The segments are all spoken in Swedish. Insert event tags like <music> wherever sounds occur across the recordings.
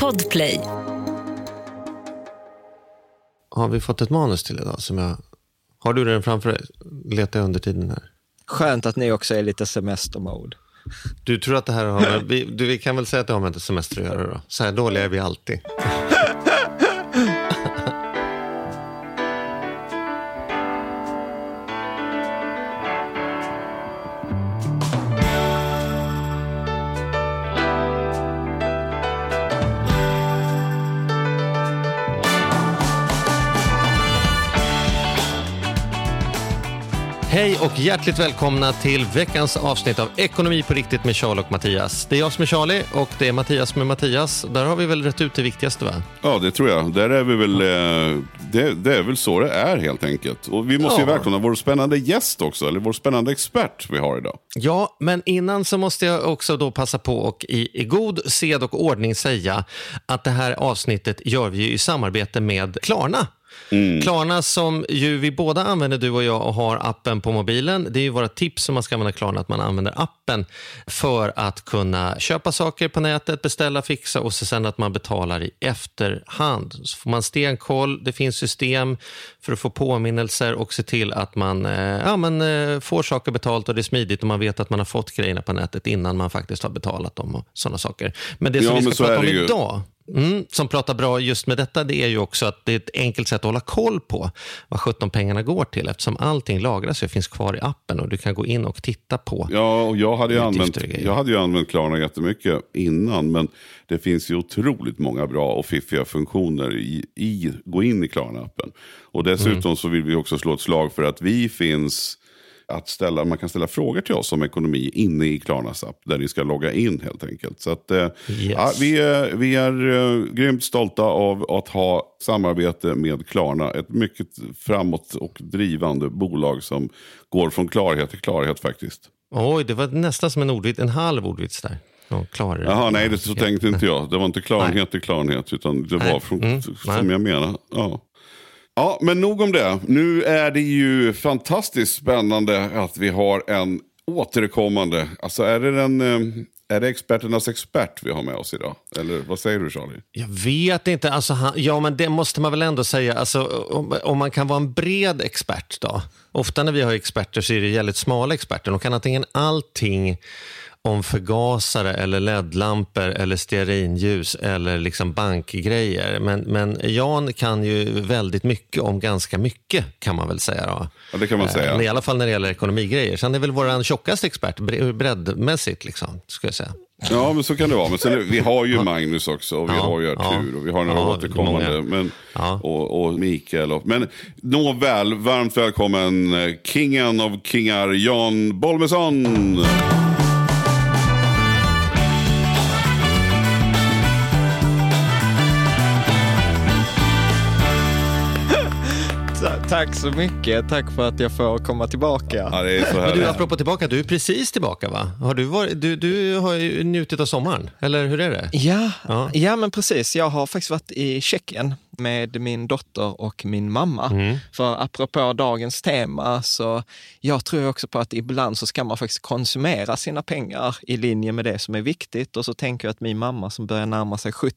Podplay. Har vi fått ett manus till idag? Som jag... Har du den framför dig? Letar jag under tiden här. Skönt att ni också är lite semestermode. Du tror att det här har med... Vi, du, vi kan väl säga att det har med semester att göra då? Så här dåliga är vi alltid. Och hjärtligt välkomna till veckans avsnitt av Ekonomi på riktigt med Charlie och Mattias. Det är jag som är Charlie och det är Mattias är Mattias. Där har vi väl rätt ut det viktigaste va? Ja, det tror jag. Där är vi väl, eh, det, det är väl så det är helt enkelt. Och vi måste ju Ja. välkomna vår spännande gäst också, eller vår spännande expert vi har idag. Ja, men innan så måste jag också då passa på och i, i god sed och ordning säga att det här avsnittet gör vi ju i samarbete med Klarna. Klarna som ju vi båda använder, du och jag, och har appen på mobilen. Det är ju våra tips om man ska använda Klarna, att man använder appen för att kunna köpa saker på nätet, beställa, fixa och så sen att man betalar i efterhand. Så får man stenkoll, det finns system för att få påminnelser och se till att man eh, ja, men, eh, får saker betalt och det är smidigt och man vet att man har fått grejerna på nätet innan man faktiskt har betalat dem och sådana saker. Men det som Ja, vi ska prata om idag Mm, som pratar bra just med detta, det är ju också att det är ett enkelt sätt att hålla koll på vad 17 pengarna går till eftersom allting lagras och finns kvar i appen och du kan gå in och titta på. Ja, och jag hade, ju använt, jag hade ju använt Klarna jättemycket innan, men det finns ju otroligt många bra och fiffiga funktioner i, i gå in i Klarna-appen. Och dessutom Mm. så vill vi också slå ett slag för att vi finns att ställa, man kan ställa frågor till oss om ekonomi inne i Klarnas app, där ni ska logga in helt enkelt. Så att, eh, ja, vi är, vi är eh, grymt stolta av att ha samarbete med Klarna. Ett mycket framåt och drivande bolag som går från klarhet till klarhet faktiskt. Oj, det var nästan som en ordvits, en halv ordvits där. Ja, klar. Jaha, nej, det så tänkte inte jag. Det var inte klarhet till klarhet, utan det Nej. var från, Mm, som nej. jag menar. Ja ja, men nog om det. Nu är det ju fantastiskt spännande att vi har en återkommande, alltså är det, den, eh, är det experternas expert vi har med oss idag? Eller vad säger du Charlie? Jag vet inte. Alltså, han, ja, men det måste man väl ändå säga. Alltså, om, om man kan vara en bred expert då. Ofta när vi har experter så är det jävligt smala experter. De kan antingen allting om förgasare eller ledlampor eller stearinljus eller liksom bankgrejer. Men, men Jan kan ju väldigt mycket om ganska mycket kan man väl säga. Då. Ja, det kan man Eh, säga. men I alla fall när det gäller ekonomigrejer. Så han är väl vår tjockaste expert bre- breddmässigt, liksom, ska jag säga. Ja, men så kan det vara. Men sen, vi har ju Magnus också och vi Ja, har ju ja. Artur och vi har några Ja, återkommande. Men, Ja. och, och Mikael. Och, men nåväl, varmt välkommen eh, kingen av kingar, Jan Bolmesson. Tack så mycket. Tack för att jag får komma tillbaka. Ja, det är så Men du, apropå tillbaka, du är precis tillbaka va? Har du, varit, du, du har ju njutit av sommaren, eller hur är det? Ja, Ja. ja. men precis. Jag har faktiskt varit i Tjeckien med min dotter och min mamma. Mm. För apropå dagens tema, så jag tror också på att ibland så ska man faktiskt konsumera sina pengar i linje med det som är viktigt. Och så tänker jag att min mamma som börjar närma sig 70,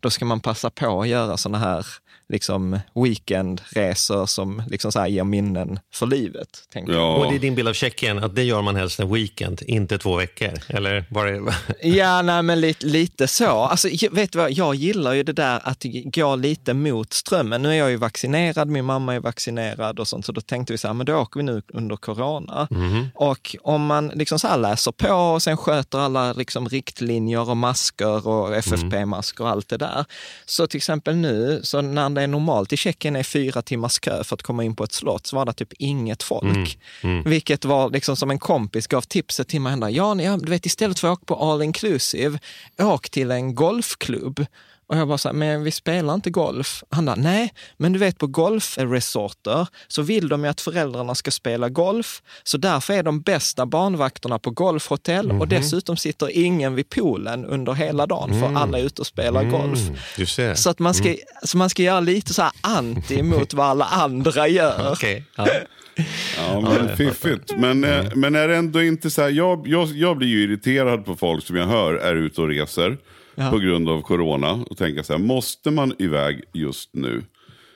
då ska man passa på att göra såna här liksom weekendresor som liksom så här ger minnen för livet. Tänker jag. Och Ja. det är din bild av Tjeckien, att det gör man helst en weekend, inte två veckor? Eller var det... <laughs> Ja, nej, men lite, lite så. Alltså, jag- vet du vad, jag gillar ju det där att gå lite mot strömmen. Nu är jag ju vaccinerad, min mamma är vaccinerad och sånt, så då tänkte vi så här, men då åker vi nu under corona. Och om man liksom så här läser på och sen sköter alla liksom riktlinjer och masker och FFP-masker och allt det där. Så till exempel nu, så när det är normalt i Tjeckien är fyra timmars kö för att komma in på ett slott, så var det typ inget folk. Vilket var liksom som en kompis gav tipset till mig. Ja, du vet istället för att åka på all inclusive, åk till en golfklubb. Och jag bara så här, men vi spelar inte golf. Han bara, nej, men du vet på golfresorter så vill de ju att föräldrarna ska spela golf. Så därför är de bästa barnvakterna på golfhotell och dessutom sitter ingen vid poolen under hela dagen för alla är ute och spelar golf. Du ser. Så att man ska, så man ska göra lite så här anti <laughs> mot vad alla andra gör. <laughs> Okej. Ja. Ja, men fiffigt. Men, eh, men är det ändå inte så här, jag, jag, jag blir ju irriterad på folk som jag hör är ute och reser ja. på grund av corona och tänka så här, måste man iväg just nu?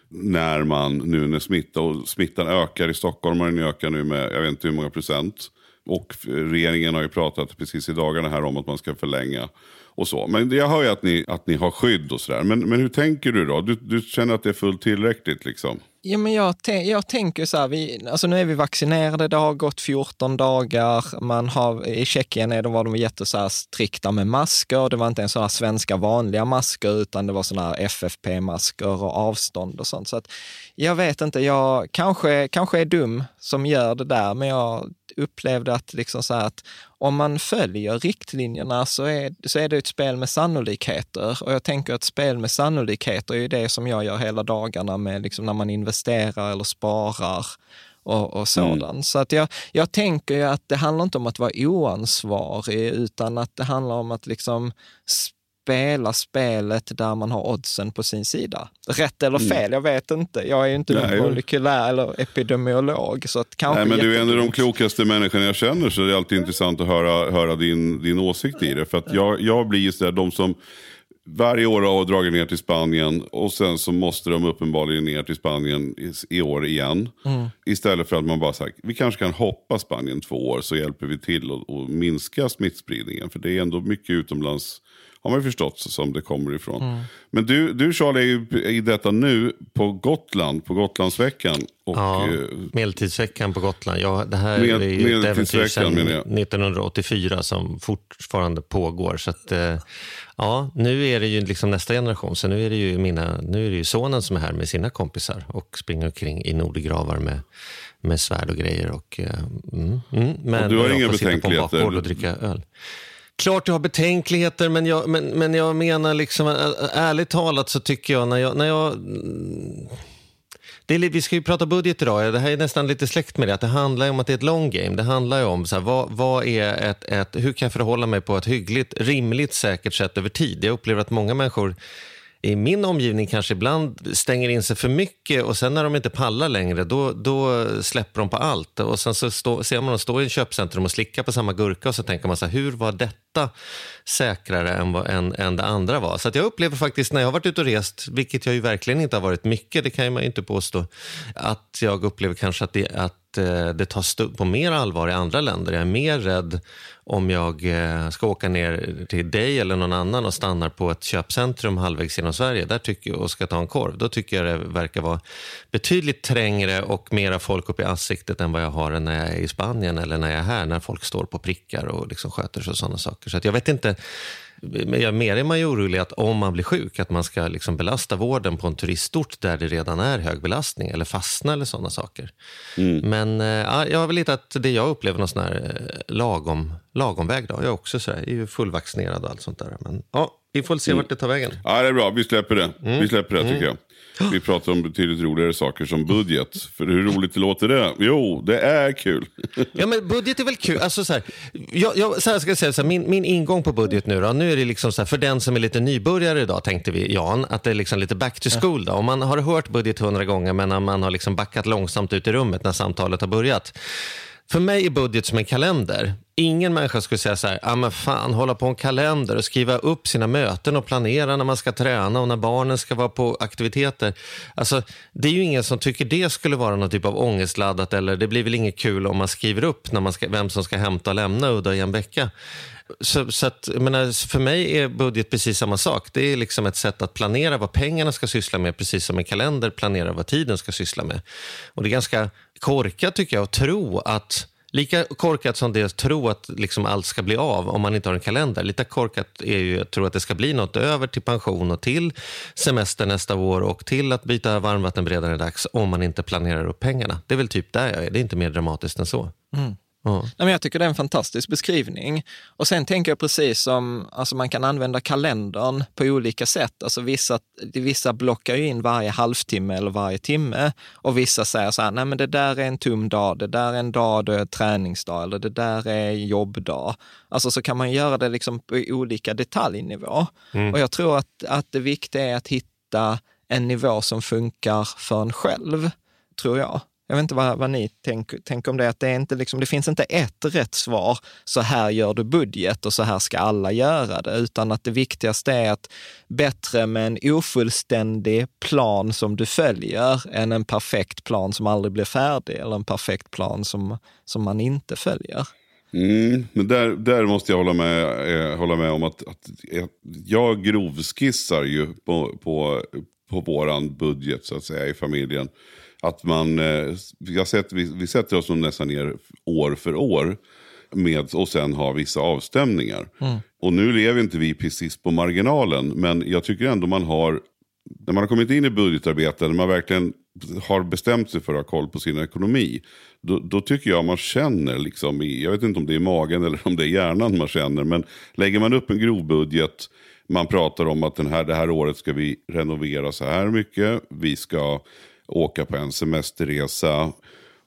När man nu när smitta och smittan ökar i Stockholm och den ökar nu med jag vet inte hur många procent. Och regeringen har ju pratat precis i dagarna här om att man ska förlänga och så. Men jag hör ju att ni, att ni har skydd och sådär. Men, men hur tänker du då? Du, du känner att det är fullt tillräckligt liksom? Ja, men jag, jag tänker så här, vi, alltså nu är vi vaccinerade, det har gått 14 dagar. Man har, I Tjeckien är de, var de jättestrikta med masker. Det var inte ens sådana svenska vanliga masker, utan det var sådana FFP-masker och avstånd och sånt. Så att, jag vet inte, jag kanske, kanske är dum som gör det där, men jag upplevde att, liksom så att om man följer riktlinjerna så är, så är det ett spel med sannolikheter. Och jag tänker att spel med sannolikheter är det som jag gör hela dagarna med liksom när man investerar eller sparar och, och sådant. Mm. Så att jag, jag tänker ju att det handlar inte om att vara oansvarig, utan att det handlar om att liksom spela spelet där man har oddsen på sin sida. Rätt eller mm. fel, mm. jag vet inte. Jag är ju inte Nej, molekylär eller epidemiolog. Så att kanske Nej, men du är en av de klokaste människorna jag känner, så det är alltid intressant att höra, höra din, din åsikt i det. För att jag, jag blir ju sådär, de som varje år har dragit ner till Spanien och sen så måste de uppenbarligen ner till Spanien i, i år igen. Mm. Istället för att man bara sagt, vi kanske kan hoppa Spanien två år så hjälper vi till att minska smittspridningen. För det är ändå mycket utomlands har man förstått som det kommer ifrån. Mm. Men du, du Charlie är ju i detta nu på Gotland, på Gotlandsveckan. Och, ja, eh, medeltidsveckan på Gotland. Ja, det här med, är ju ett äventyr sedan 1984 som fortfarande pågår. Så att, eh, ja, nu är det ju liksom nästa generation. Så nu är det ju, mina, nu är det ju sonen som är här med sina kompisar och springer omkring i Nordegravar med med svärd och grejer. Och, eh, mm, mm, men och du har inga betänkligheter? och dricka öl. Klart jag har betänkligheter, men jag, men, men jag menar liksom, ärligt talat så tycker jag när jag... När jag mm, det är, vi ska ju prata budget idag. Det här är nästan lite släkt med det. Att det handlar om att det är ett long game. Det handlar om så här, vad, vad är ett, ett, hur kan jag förhålla mig på ett hyggligt, rimligt, säkert sätt över tid. Jag upplever att många människor i min omgivning kanske ibland stänger in sig för mycket och sen när de inte pallar längre, då, då släpper de på allt. Och sen så stå, ser man dem stå i ett köpcentrum och slicka på samma gurka och så tänker man så här, hur var detta säkrare än, vad, än, än det andra var? Så att jag upplever faktiskt när jag har varit ute och rest, vilket jag ju verkligen inte har varit mycket, det kan man ju inte påstå, att jag upplever kanske att det, att eh, det tas på mer allvar i andra länder. Jag är mer rädd om jag eh, ska åka ner till dig eller någon annan och stannar på ett köpcentrum halvvägs genom Sverige där tycker, och ska ta en korv, då tycker jag det verkar vara betydligt trängre och mera folk upp i ansiktet än vad jag har när jag är i Spanien eller när jag är här, när folk står på prickar och liksom sköter sig och sådana saker. Så jag vet inte, mer är man ju orolig att om man blir sjuk, att man ska liksom belasta vården på en turistort där det redan är hög belastning eller fastna eller sådana saker. Mm. Men äh, jag har väl hittat det jag upplever någon sån här eh, lagom, lagom väg. Då. Jag är också så här, är ju fullvaccinerad och allt sånt där. Men ja, vi får se mm. vart det tar vägen. Ja, det är bra. Vi släpper det. Mm. Vi släpper det tycker mm. jag. Vi pratar om betydligt roligare saker som budget. För hur roligt det låter det? Jo, det är kul. <laughs> ja, men budget är väl kul. Alltså, så här, jag, jag, så här ska jag säga, så här, min, min ingång på budget nu, då, nu är det liksom så här, för den som är lite nybörjare idag, tänkte vi, Jan, att det är liksom lite back to school. Då. Om man har hört budget hundra gånger, men man har liksom backat långsamt ut i rummet när samtalet har börjat för mig är budget som en kalender. Ingen människa skulle säga så här, ah, men fan, hålla på en kalender och skriva upp sina möten och planera när man ska träna och när barnen ska vara på aktiviteter. Alltså, det är ju ingen som tycker det skulle vara någon typ av ångestladdat eller det blir väl inget kul om man skriver upp när man ska, vem som ska hämta och lämna Udda i en vecka. Så, så att, menar, för mig är budget precis samma sak. Det är liksom ett sätt att planera vad pengarna ska syssla med, precis som en kalender planerar vad tiden ska syssla med. Och Det är ganska korkat tycker jag att tro att Lika korkat som det är att tro att liksom allt ska bli av om man inte har en kalender. Lika korkat är ju att tro att det ska bli något över till pension och till semester nästa år och till att byta varmvattenberedare dags om man inte planerar upp pengarna. Det är väl typ där jag är. Det är inte mer dramatiskt än så. Mm. Ja. Nej, men jag tycker det är en fantastisk beskrivning. Och sen tänker jag precis som, alltså man kan använda kalendern på olika sätt. Alltså vissa, vissa blockar ju in varje halvtimme eller varje timme och vissa säger så här, nej men det där är en tum dag, det där är en dag då är träningsdag eller det där är jobbdag. Alltså så kan man göra det liksom på olika detaljnivå. Mm. Och jag tror att, att det viktiga är att hitta en nivå som funkar för en själv, tror jag. Jag vet inte vad, vad ni tänker tänk om det, att det, är inte liksom, det finns inte ett rätt svar, så här gör du budget och så här ska alla göra det, utan att det viktigaste är att bättre med en ofullständig plan som du följer än en perfekt plan som aldrig blir färdig eller en perfekt plan som, som man inte följer. Mm, men där, där måste jag hålla med, eh, hålla med om att, att jag grovskissar ju på, på, på våran budget så att säga i familjen. Att man, eh, jag sett, vi, vi sätter oss nästan ner år för år med, och sen har vissa avstämningar. Mm. Och nu lever inte vi precis på marginalen, men jag tycker ändå man har, när man har kommit in i budgetarbete, när man verkligen har bestämt sig för att ha koll på sin ekonomi, då, då, tycker jag man känner, liksom i, jag vet inte om det är magen eller om det är hjärnan man känner, men lägger man upp en grov budget, man pratar om att den här, det här året ska vi renovera så här mycket, vi ska åka på en semesterresa,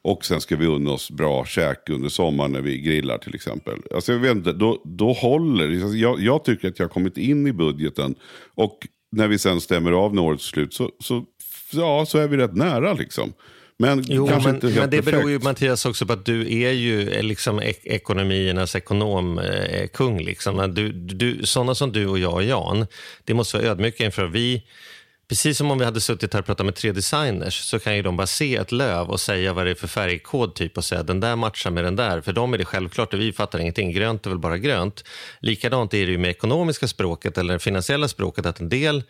och sen ska vi unna oss bra käk under sommaren när vi grillar till exempel. Alltså jag vet inte, då, då håller jag, jag tycker att jag har kommit in i budgeten. Och när vi sen stämmer av när året slut så, så, ja, så är vi rätt nära liksom. Men, jo, men, men, det perfekt. beror ju Mattias också på att du är ju eh, liksom ek ekonomiernas ekonomkung. Eh, liksom. Du, du, sådana som du och jag och Jan, det måste vara ödmjuka inför. Vi, Precis som om vi hade suttit här och pratat med tre designers så kan ju de bara se ett löv och säga vad det är för färgkod typ och säga den där matchar med den där. För dem är det självklart och vi fattar ingenting. Grönt är väl bara grönt. Likadant är det ju med ekonomiska språket eller det finansiella språket att en del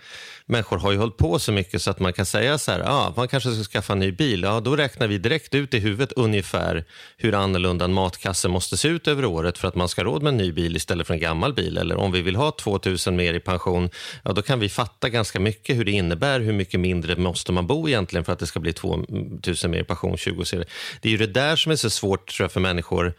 människor har ju hållit på så mycket så att man kan säga så här, ah, man kanske ska skaffa en ny bil. Ja, då räknar vi direkt ut i huvudet ungefär hur annorlunda en matkasse måste se ut över året för att man ska ha råd med en ny bil istället för en gammal bil. Eller om vi vill ha 2000 mer i pension, ja, då kan vi fatta ganska mycket hur det innebär, hur mycket mindre måste man bo egentligen för att det ska bli 2000 mer i pension 20 Det är ju det där som är så svårt tror jag, för människor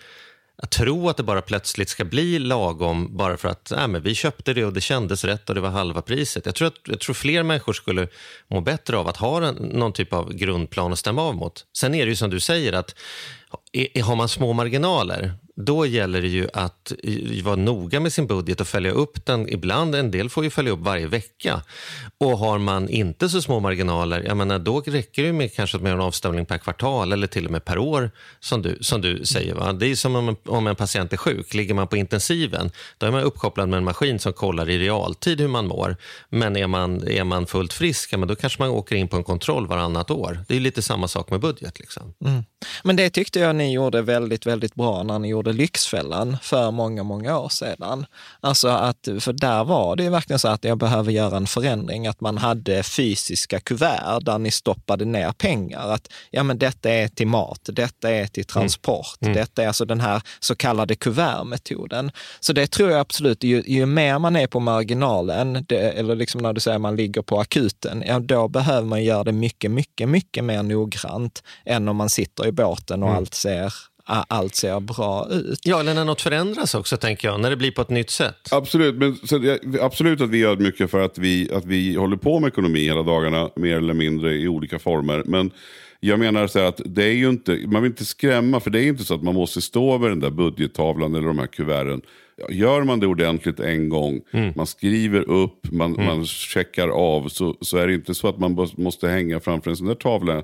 att tro att det bara plötsligt ska bli lagom bara för att äh, men vi köpte det och det kändes rätt och det var halva priset. Jag tror, att, jag tror fler människor skulle må bättre av att ha en, någon typ av grundplan att stämma av mot. Sen är det ju som du säger att har man små marginaler, då gäller det ju att vara noga med sin budget och följa upp den. Ibland, en del får ju följa upp varje vecka. Och har man inte så små marginaler, jag menar, då räcker det med kanske med en avstämning per kvartal eller till och med per år, som du, som du säger. Va? Det är som om en, om en patient är sjuk. Ligger man på intensiven, då är man uppkopplad med en maskin som kollar i realtid hur man mår. Men är man, är man fullt frisk, ja, men då kanske man åker in på en kontroll varannat år. Det är lite samma sak med budget. Liksom. Mm. Men det tyckte jag ni gjorde väldigt, väldigt bra när ni gjorde Lyxfällan för många, många år sedan. Alltså att, för där var det verkligen så att jag behöver göra en förändring, att man hade fysiska kuvert där ni stoppade ner pengar. Att ja, men detta är till mat, detta är till transport, mm. Mm. detta är alltså den här så kallade kuvertmetoden. Så det tror jag absolut, ju, ju mer man är på marginalen, det, eller liksom när du säger man ligger på akuten, ja, då behöver man göra det mycket, mycket, mycket mer noggrant än om man sitter i båten och mm. allt ser allt ser bra ut. Ja, eller när något förändras också, tänker jag, när det blir på ett nytt sätt. Absolut, men så, absolut att vi gör mycket för att vi, att vi håller på med ekonomi hela dagarna, mer eller mindre i olika former. Men jag menar så att det är ju inte, man vill inte skrämma, för det är inte så att man måste stå över den där budgettavlan eller de här kuverten. Gör man det ordentligt en gång, mm. man skriver upp, man, mm. man checkar av, så, så är det inte så att man måste hänga framför en sån där tavla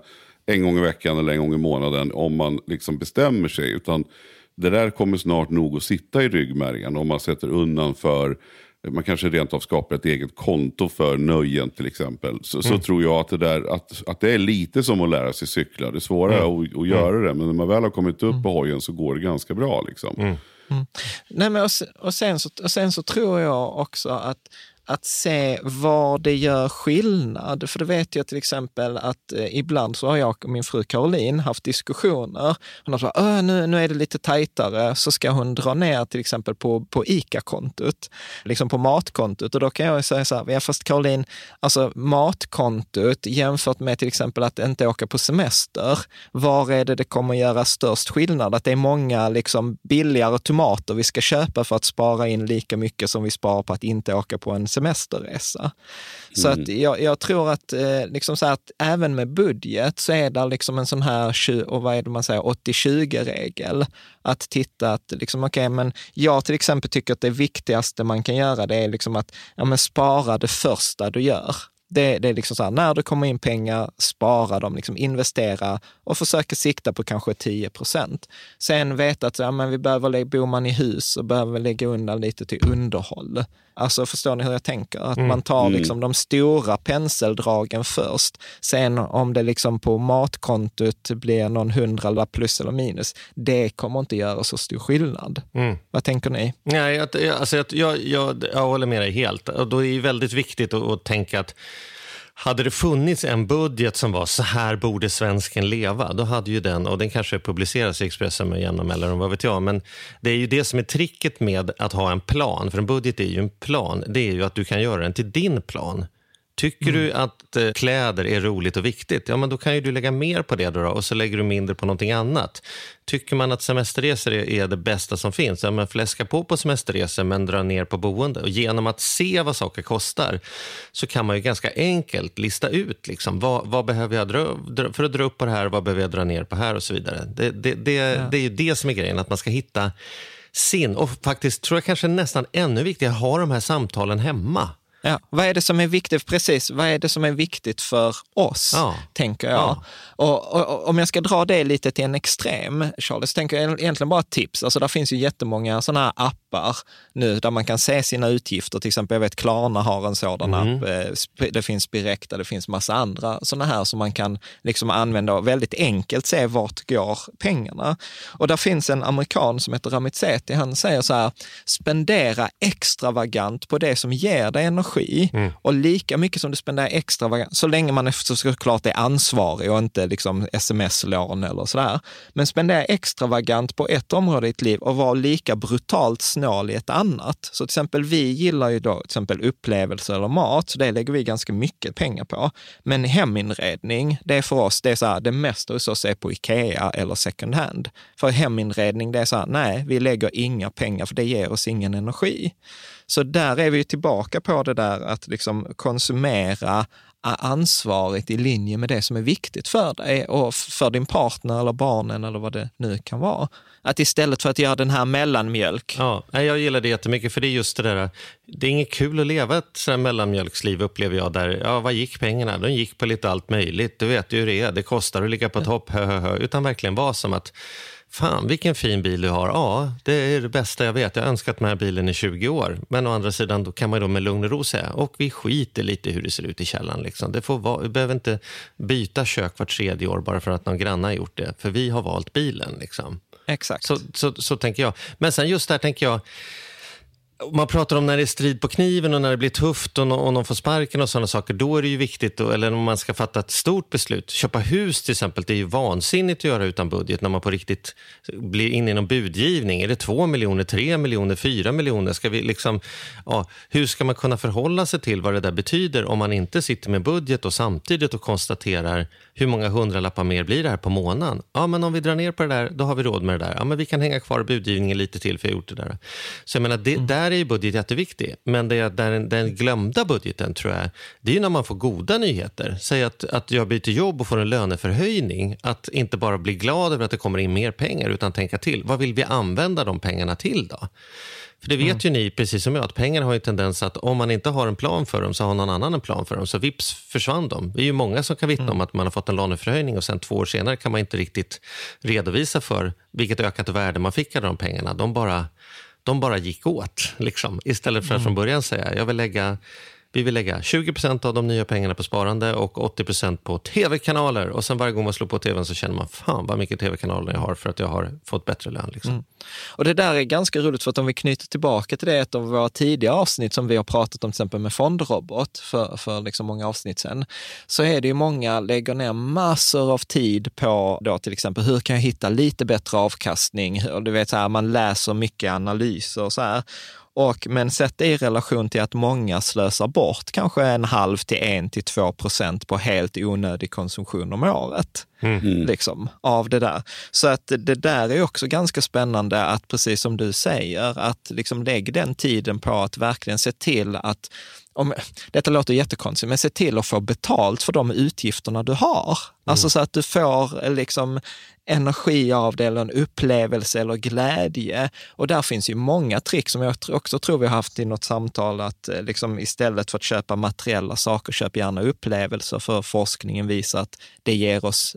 en gång i veckan eller en gång i månaden om man liksom bestämmer sig. Utan det där kommer snart nog att sitta i ryggmärgen om man sätter undan för man kanske rent av skapar ett eget konto för nöjen till exempel. Så, mm. så tror jag att det, där, att, att det är lite som att lära sig cykla. Det är svårare mm. att, att göra mm. det, men när man väl har kommit upp mm. på hojen så går det ganska bra. Liksom. Mm. Mm. Nej, men och, och, sen så, och sen så tror jag också att att se var det gör skillnad. För det vet jag till exempel att eh, ibland så har jag och min fru Caroline haft diskussioner. Hon har sagt, nu, nu är det lite tajtare, så ska hon dra ner till exempel på, på ICA-kontot, liksom på matkontot. Och då kan jag säga så här, ja fast Caroline, alltså matkontot jämfört med till exempel att inte åka på semester, var är det det kommer göra störst skillnad? Att det är många liksom billigare tomater vi ska köpa för att spara in lika mycket som vi sparar på att inte åka på en semester semesterresa. Så att mm. jag, jag, tror att, eh, liksom så att även med budget så är det liksom en sån här, och vad är det man säger, 80-20-regel. Att titta att, liksom, okay, men jag till exempel tycker att det viktigaste man kan göra det är liksom att ja, men spara det första du gör. Det, det är liksom så här, när det kommer in pengar, spara dem, liksom investera och försöka sikta på kanske 10 procent. Sen veta att ja, men vi behöver, bor man i hus och behöver lägga undan lite till underhåll. Alltså förstår ni hur jag tänker? Att mm. man tar mm. liksom de stora penseldragen först. Sen om det liksom på matkontot blir någon hundralapp plus eller minus, det kommer inte göra så stor skillnad. Mm. Vad tänker ni? Nej, jag, alltså jag, jag, jag, jag håller med dig helt. Och då är det väldigt viktigt att, att tänka att hade det funnits en budget som var så här borde svensken leva, då hade ju den, och den kanske publiceras i Expressen med jämna mellanrum, vad vet jag, men det är ju det som är tricket med att ha en plan, för en budget är ju en plan, det är ju att du kan göra den till din plan. Tycker mm. du att eh, kläder är roligt och viktigt, ja men då kan ju du lägga mer på det då, och så lägger du mindre på någonting annat. Tycker man att semesterresor är, är det bästa som finns, ja men fläska på på semesterresor men dra ner på boende. Och genom att se vad saker kostar så kan man ju ganska enkelt lista ut liksom, vad, vad behöver jag dra, dra, för att dra upp på det här, vad behöver jag dra ner på här och så vidare. Det, det, det, ja. det är ju det som är grejen, att man ska hitta sin, och faktiskt tror jag kanske nästan ännu viktigare, ha de här samtalen hemma. Ja, vad är det som är viktigt, precis, vad är det som är viktigt för oss, ja. tänker jag. Ja. Och, och, och, om jag ska dra det lite till en extrem, Charlie, så tänker jag egentligen bara tips. Alltså, där finns ju jättemånga sådana här appar nu där man kan se sina utgifter. Till exempel, jag vet Klarna har en sådan mm. app. Eh, det finns Birekta, det finns massa andra sådana här som man kan liksom använda och väldigt enkelt se vart går pengarna. Och där finns en amerikan som heter Ramit Sethi, han säger så här, spendera extravagant på det som ger dig energi energi mm. och lika mycket som du spenderar extra, så länge man är såklart är ansvarig och inte liksom sms-lån eller sådär. Men spendera extravagant på ett område i ditt liv och vara lika brutalt snål i ett annat. Så till exempel vi gillar ju då till exempel upplevelser eller mat, så det lägger vi ganska mycket pengar på. Men heminredning, det är för oss, det är så här, det mesta hos oss är på Ikea eller second hand. För heminredning, det är så här, nej, vi lägger inga pengar för det ger oss ingen energi. Så där är vi tillbaka på det där att liksom konsumera ansvaret i linje med det som är viktigt för dig och för din partner eller barnen eller vad det nu kan vara. Att istället för att göra den här mellanmjölk. Ja, jag gillar det jättemycket för det är just det där, det är inget kul att leva ett sådär mellanmjölksliv upplever jag där, ja vad gick pengarna? De gick på lite allt möjligt, du vet ju hur det är, det kostar att ligga på topp, hö, hö, hö. utan verkligen vara som att Fan, vilken fin bil du har. Ja, det är det bästa jag vet. Jag har önskat den här bilen i 20 år. Men å andra sidan då kan man då med lugn och ro säga, och vi skiter lite hur det ser ut i källaren. Liksom. Det får vara, vi behöver inte byta kök vart tredje år bara för att någon granne har gjort det. För vi har valt bilen. Liksom. Exakt. Så, så, så tänker jag. Men sen just där tänker jag, man pratar om när det är strid på kniven och när det blir tufft och, och någon får sparken och sådana saker. Då är det ju viktigt, då, eller om man ska fatta ett stort beslut. Köpa hus till exempel, det är ju vansinnigt att göra utan budget när man på riktigt blir inne i någon budgivning. Är det två miljoner, tre miljoner, fyra miljoner? Ska vi liksom, ja, hur ska man kunna förhålla sig till vad det där betyder om man inte sitter med budget och samtidigt och konstaterar hur många hundralappar mer blir det här på månaden? Ja, men om vi drar ner på det där, då har vi råd med det där. Ja, men vi kan hänga kvar budgivningen lite till för jag har gjort det där. Så jag menar, det, mm. Där är ju budget jätteviktig. Men det, den, den glömda budgeten tror jag, det är ju när man får goda nyheter. Säg att, att jag byter jobb och får en löneförhöjning. Att inte bara bli glad över att det kommer in mer pengar, utan tänka till. Vad vill vi använda de pengarna till då? För det vet mm. ju ni, precis som jag, att pengar har en tendens att om man inte har en plan för dem så har någon annan en plan för dem. Så vips försvann de. Det är ju många som kan vittna mm. om att man har fått en löneförhöjning och sen två år senare kan man inte riktigt redovisa för vilket ökat värde man fick av de pengarna. De bara, de bara gick åt, liksom. istället för att mm. från början säga jag vill lägga vi vill lägga 20% av de nya pengarna på sparande och 80% på tv-kanaler. Och sen varje gång man slår på tvn så känner man, fan vad mycket tv-kanaler jag har för att jag har fått bättre lön. Liksom. Mm. Och det där är ganska roligt, för att om vi knyter tillbaka till det, ett av våra tidiga avsnitt som vi har pratat om till exempel med fondrobot för, för liksom många avsnitt sen, så är det ju många lägger ner massor av tid på då till exempel, hur kan jag hitta lite bättre avkastning? Och du vet, så här, man läser mycket analyser och så här. Och, men sätt det i relation till att många slösar bort kanske en halv till en till två procent på helt onödig konsumtion om året mm. liksom, av det där. Så att det där är också ganska spännande att, precis som du säger, att liksom lägg den tiden på att verkligen se till att om, detta låter jättekonstigt, men se till att få betalt för de utgifterna du har. Alltså mm. Alltså så att du får liksom energi av det eller en upplevelse eller glädje. Och där finns ju många trick som jag också tror vi har haft i något samtal, att eh, liksom istället för att köpa materiella saker, köp gärna upplevelser, för forskningen visar att det ger oss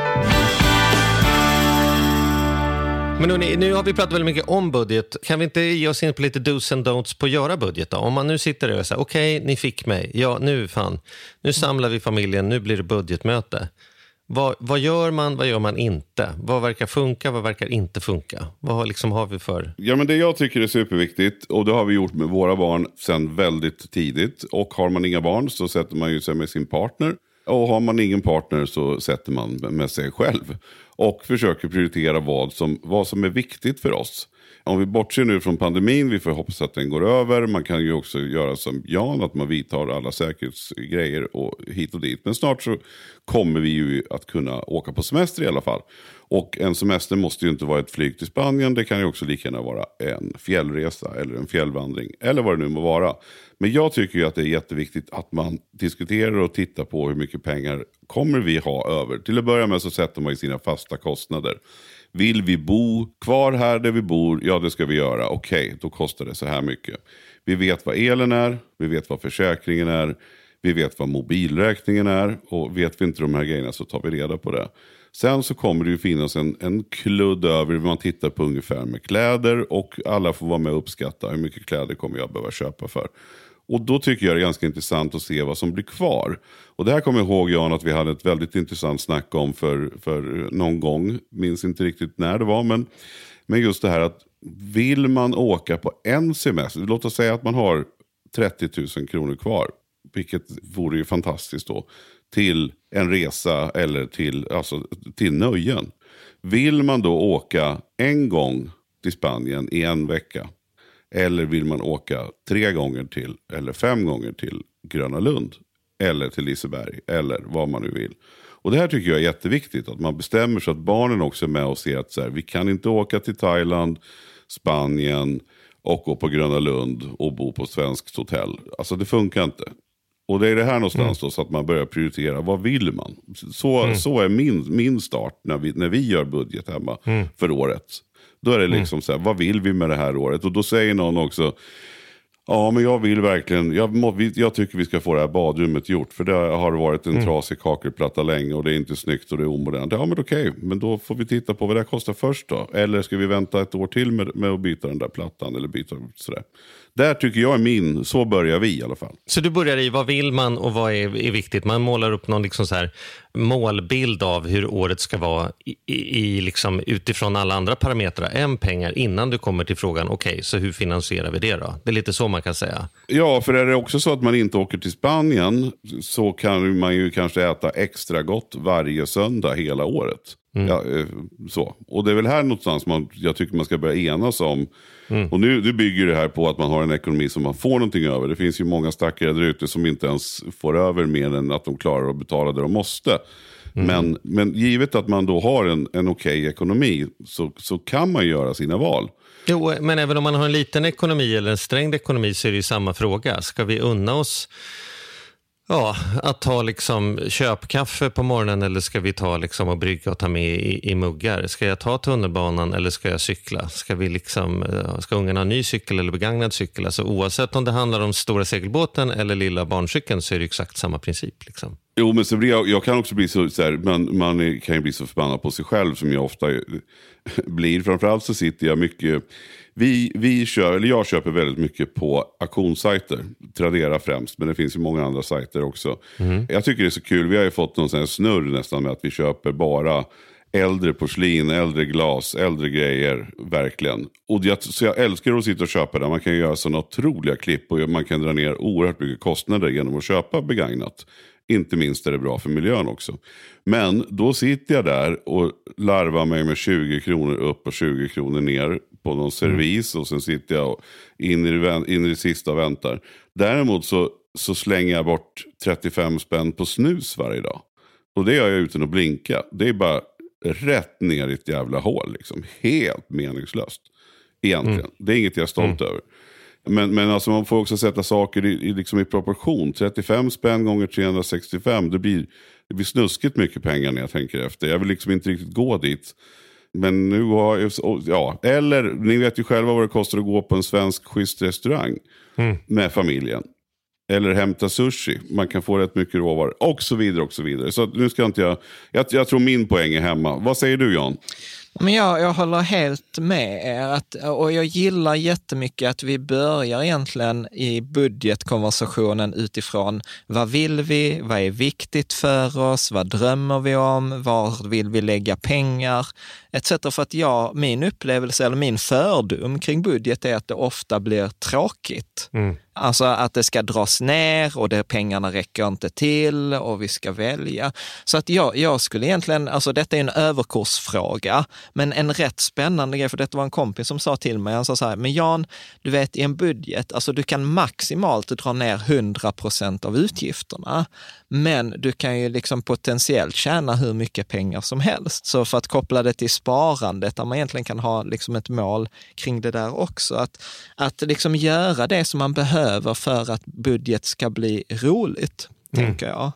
Men hörni, nu har vi pratat väldigt mycket om budget. Kan vi inte ge oss in på lite dos and don'ts på att göra budget då? Om man nu sitter där och säger okej, okay, ni fick mig. Ja, nu fan. Nu samlar vi familjen, nu blir det budgetmöte. Vad, vad, gör man, vad gör man inte? Vad verkar funka, vad verkar inte funka? Vad liksom har vi för... Ja, men det jag tycker är superviktigt, och det har vi gjort med våra barn sedan väldigt tidigt. Och har man inga barn så sätter man ju sig med sin partner. Och har man ingen partner så sätter man med sig själv. Och försöker prioritera vad som, vad som är viktigt för oss. Om vi bortser nu från pandemin, vi får hoppas att den går över. Man kan ju också göra som Jan, att man vidtar alla säkerhetsgrejer och hit och dit. Men snart så kommer vi ju att kunna åka på semester i alla fall. Och en semester måste ju inte vara ett flyg till Spanien. Det kan ju också lika gärna vara en fjällresa eller en fjällvandring. Eller vad det nu må vara. Men jag tycker ju att det är jätteviktigt att man diskuterar och tittar på hur mycket pengar kommer vi ha över. Till att börja med så sätter man ju sina fasta kostnader. Vill vi bo kvar här där vi bor? Ja, det ska vi göra. Okej, okay, då kostar det så här mycket. Vi vet vad elen är, vi vet vad försäkringen är, vi vet vad mobilräkningen är och vet vi inte de här grejerna så tar vi reda på det. Sen så kommer det ju finnas en, en kludd över hur man tittar på ungefär med kläder och alla får vara med och uppskatta hur mycket kläder kommer jag behöva köpa för. Och då tycker jag det är ganska intressant att se vad som blir kvar. Och det här kommer jag ihåg Jan att vi hade ett väldigt intressant snack om för, för någon gång. Minns inte riktigt när det var. Men, men just det här att vill man åka på en semester. Låt oss säga att man har 30 000 kronor kvar. Vilket vore ju fantastiskt då. Till en resa eller till, alltså, till nöjen. Vill man då åka en gång till Spanien i en vecka eller vill man åka tre gånger till eller fem gånger till Gröna Lund? Eller till Liseberg eller vad man nu vill. Och det här tycker jag är jätteviktigt. Att man bestämmer så att barnen också är med och ser att så här, vi kan inte åka till Thailand, Spanien och gå på Gröna Lund och bo på svenskt hotell. Alltså det funkar inte. Och det är det här någonstans mm. då, så att man börjar prioritera. Vad vill man? Så, mm. så är min, min start när vi, när vi gör budget hemma mm. för året. Då är det mm. liksom så här, vad vill vi med det här året? Och då säger någon också, Ja, men jag vill verkligen, jag, må, jag, tycker vi ska få det här badrummet gjort. För det har varit en mm. trasig kakelplatta länge och det är inte snyggt och det är omodernt. Ja, men okej, okay. men då får vi titta på vad det kostar först då. Eller ska vi vänta ett år till med, med att byta den där plattan eller byta sådär. Där tycker jag är min, så börjar vi i alla fall. Så du börjar i vad vill man och vad är, är viktigt? Man målar upp någon liksom så här målbild av hur året ska vara i, i liksom utifrån alla andra parametrar än pengar innan du kommer till frågan, okej, okay, så hur finansierar vi det då? Det är lite så man kan säga. Ja, för är det också så att man inte åker till Spanien så kan man ju kanske äta extra gott varje söndag hela året. Mm. Ja, eh, så. Och det är väl här någonstans man, jag tycker man ska börja enas om. Mm. Och nu, nu bygger det här på att man har en ekonomi som man får någonting över. Det finns ju många stackare där ute som inte ens får över mer än att de klarar att betala det de måste. Mm. Men, men givet att man då har en, en okej okay ekonomi så, så kan man göra sina val. Jo, men även om man har en liten ekonomi eller en strängd ekonomi så är det ju samma fråga. Ska vi unna oss Ja, att ta liksom köpkaffe på morgonen eller ska vi ta liksom och brygga och ta med i, i muggar? Ska jag ta tunnelbanan eller ska jag cykla? Ska, vi liksom, eh, ska ungarna ha ny cykel eller begagnad cykel? Alltså, oavsett om det handlar om stora segelbåten eller lilla barncykeln så är det exakt samma princip. Liksom. Jo, men så blir jag, jag kan också bli så, så här, man, man kan ju bli så förbannad på sig själv som jag ofta eh, blir. Framförallt så sitter jag mycket vi, vi kör, eller jag köper väldigt mycket på auktionssajter. Tradera främst, men det finns ju många andra sajter också. Mm. Jag tycker det är så kul, vi har ju fått någon sån här snurr nästan med att vi köper bara äldre porslin, äldre glas, äldre grejer. Verkligen. Och jag, så jag älskar att sitta och köpa där. Man kan göra sådana otroliga klipp och man kan dra ner oerhört mycket kostnader genom att köpa begagnat. Inte minst är det bra för miljön också. Men då sitter jag där och larvar mig med 20 kronor upp och 20 kronor ner på någon servis. Och sen sitter jag in i, in i det sista och väntar. Däremot så, så slänger jag bort 35 spänn på snus varje dag. Och det gör jag utan att blinka. Det är bara rätt ner i ett jävla hål. Liksom. Helt meningslöst. Egentligen. Mm. Det är inget jag är stolt mm. över. Men, men alltså man får också sätta saker i, i, liksom i proportion. 35 spänn gånger 365, det blir, det blir snuskigt mycket pengar när jag tänker efter. Jag vill liksom inte riktigt gå dit. Men nu har jag, ja, eller ni vet ju själva vad det kostar att gå på en svensk schysst restaurang mm. med familjen. Eller hämta sushi, man kan få rätt mycket råvaror och så vidare. och så vidare. Så nu ska inte jag, jag, jag tror min poäng är hemma. Vad säger du Jan? Men jag, jag håller helt med er att, och jag gillar jättemycket att vi börjar egentligen i budgetkonversationen utifrån vad vill vi, vad är viktigt för oss, vad drömmer vi om, var vill vi lägga pengar, etc. För att jag, min upplevelse eller min fördom kring budget är att det ofta blir tråkigt. Mm. Alltså att det ska dras ner och det, pengarna räcker inte till och vi ska välja. Så att jag, jag skulle egentligen, alltså detta är en överkursfråga, men en rätt spännande grej, för detta var en kompis som sa till mig, han sa så här, men Jan, du vet i en budget, alltså du kan maximalt dra ner 100 procent av utgifterna, men du kan ju liksom potentiellt tjäna hur mycket pengar som helst. Så för att koppla det till sparandet, där man egentligen kan ha liksom ett mål kring det där också, att, att liksom göra det som man behöver för att budget ska bli roligt, mm. tänker jag.